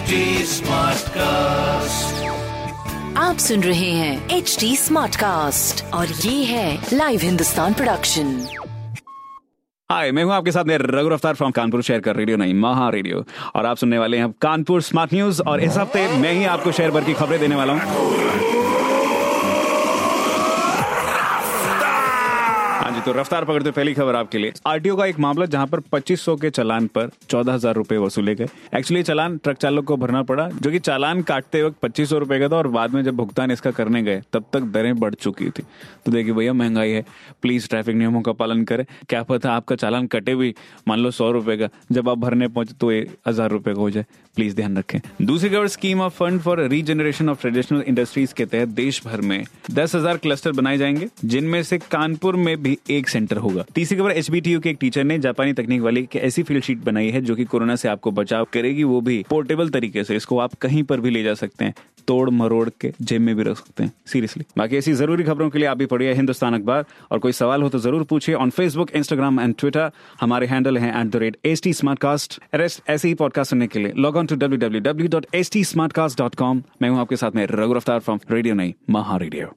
HD cast आप सुन रहे हैं एच डी स्मार्ट कास्ट और ये है लाइव हिंदुस्तान प्रोडक्शन हाय मैं हूँ आपके साथ मैं रघु रफ्तार फ्रॉम कानपुर शेयर कर रेडियो नहीं महा रेडियो और आप सुनने वाले हैं कानपुर स्मार्ट न्यूज़ और इस हफ़्ते मैं ही आपको शेयर भर की खबरें देने वाला हूँ। तो रफ्तार पकड़ते पहली खबर आपके लिए। आरटीओ का एक मामला जहाँ पर 2500 के चालान पर चौदह हज़ार रुपए वसूले गए। एक्चुअली चालान ट्रक चालक को भरना पड़ा, जो कि चालान काटते वक्त पच्चीस सौ का था और बाद में जब भुगतान इसका करने गए, तब तक दरें बढ़ चुकी थी। तो देखिए भैया, महँगाई है प्लीज़ ट्रैफ़िक नियमों का पालन करें। क्या पता आपका चालान कटे भी, मान लो सौ रुपए का, जब आप भरने पहुँचे तो हज़ार रुपए का हो जाए। प्लीज़ ध्यान रखें। दूसरी खबर scheme of fund for regeneration of traditional industries के तहत देश भर में दस हज़ार क्लस्टर बनाए जाएँगे, जिनमें से कानपुर में भी एक सेंटर होगा। तीसरी खबर एच के एक टीचर ने जापानी तकनीक वाली एक ऐसी फ़ील्ड शीट बनाई है जो कि कोरोना से आपको बचाव करेगी, वो भी पोर्टेबल तरीके से। इसको आप कहीं पर भी ले जा सकते हैं, तोड़ मरोड़ के जेब में भी रख सकते हैं सीरियसली बाकी ऐसी ज़रूरी खबरों के लिए आप भी पढ़िए हिंदुस्तान अखबार, और कोई सवाल हो तो ज़रूर पूछिए on Facebook Instagram and Twitter हमारे हैंडल है at the rate S T smart cast rest ऐसे ही पॉडकास्ट सुनने के लिए log on to W W W dot H T smart cast dot com मैं हूँ आपके साथ में रघु रफ्तार फ्रॉम रेडियो नहीं महा रेडियो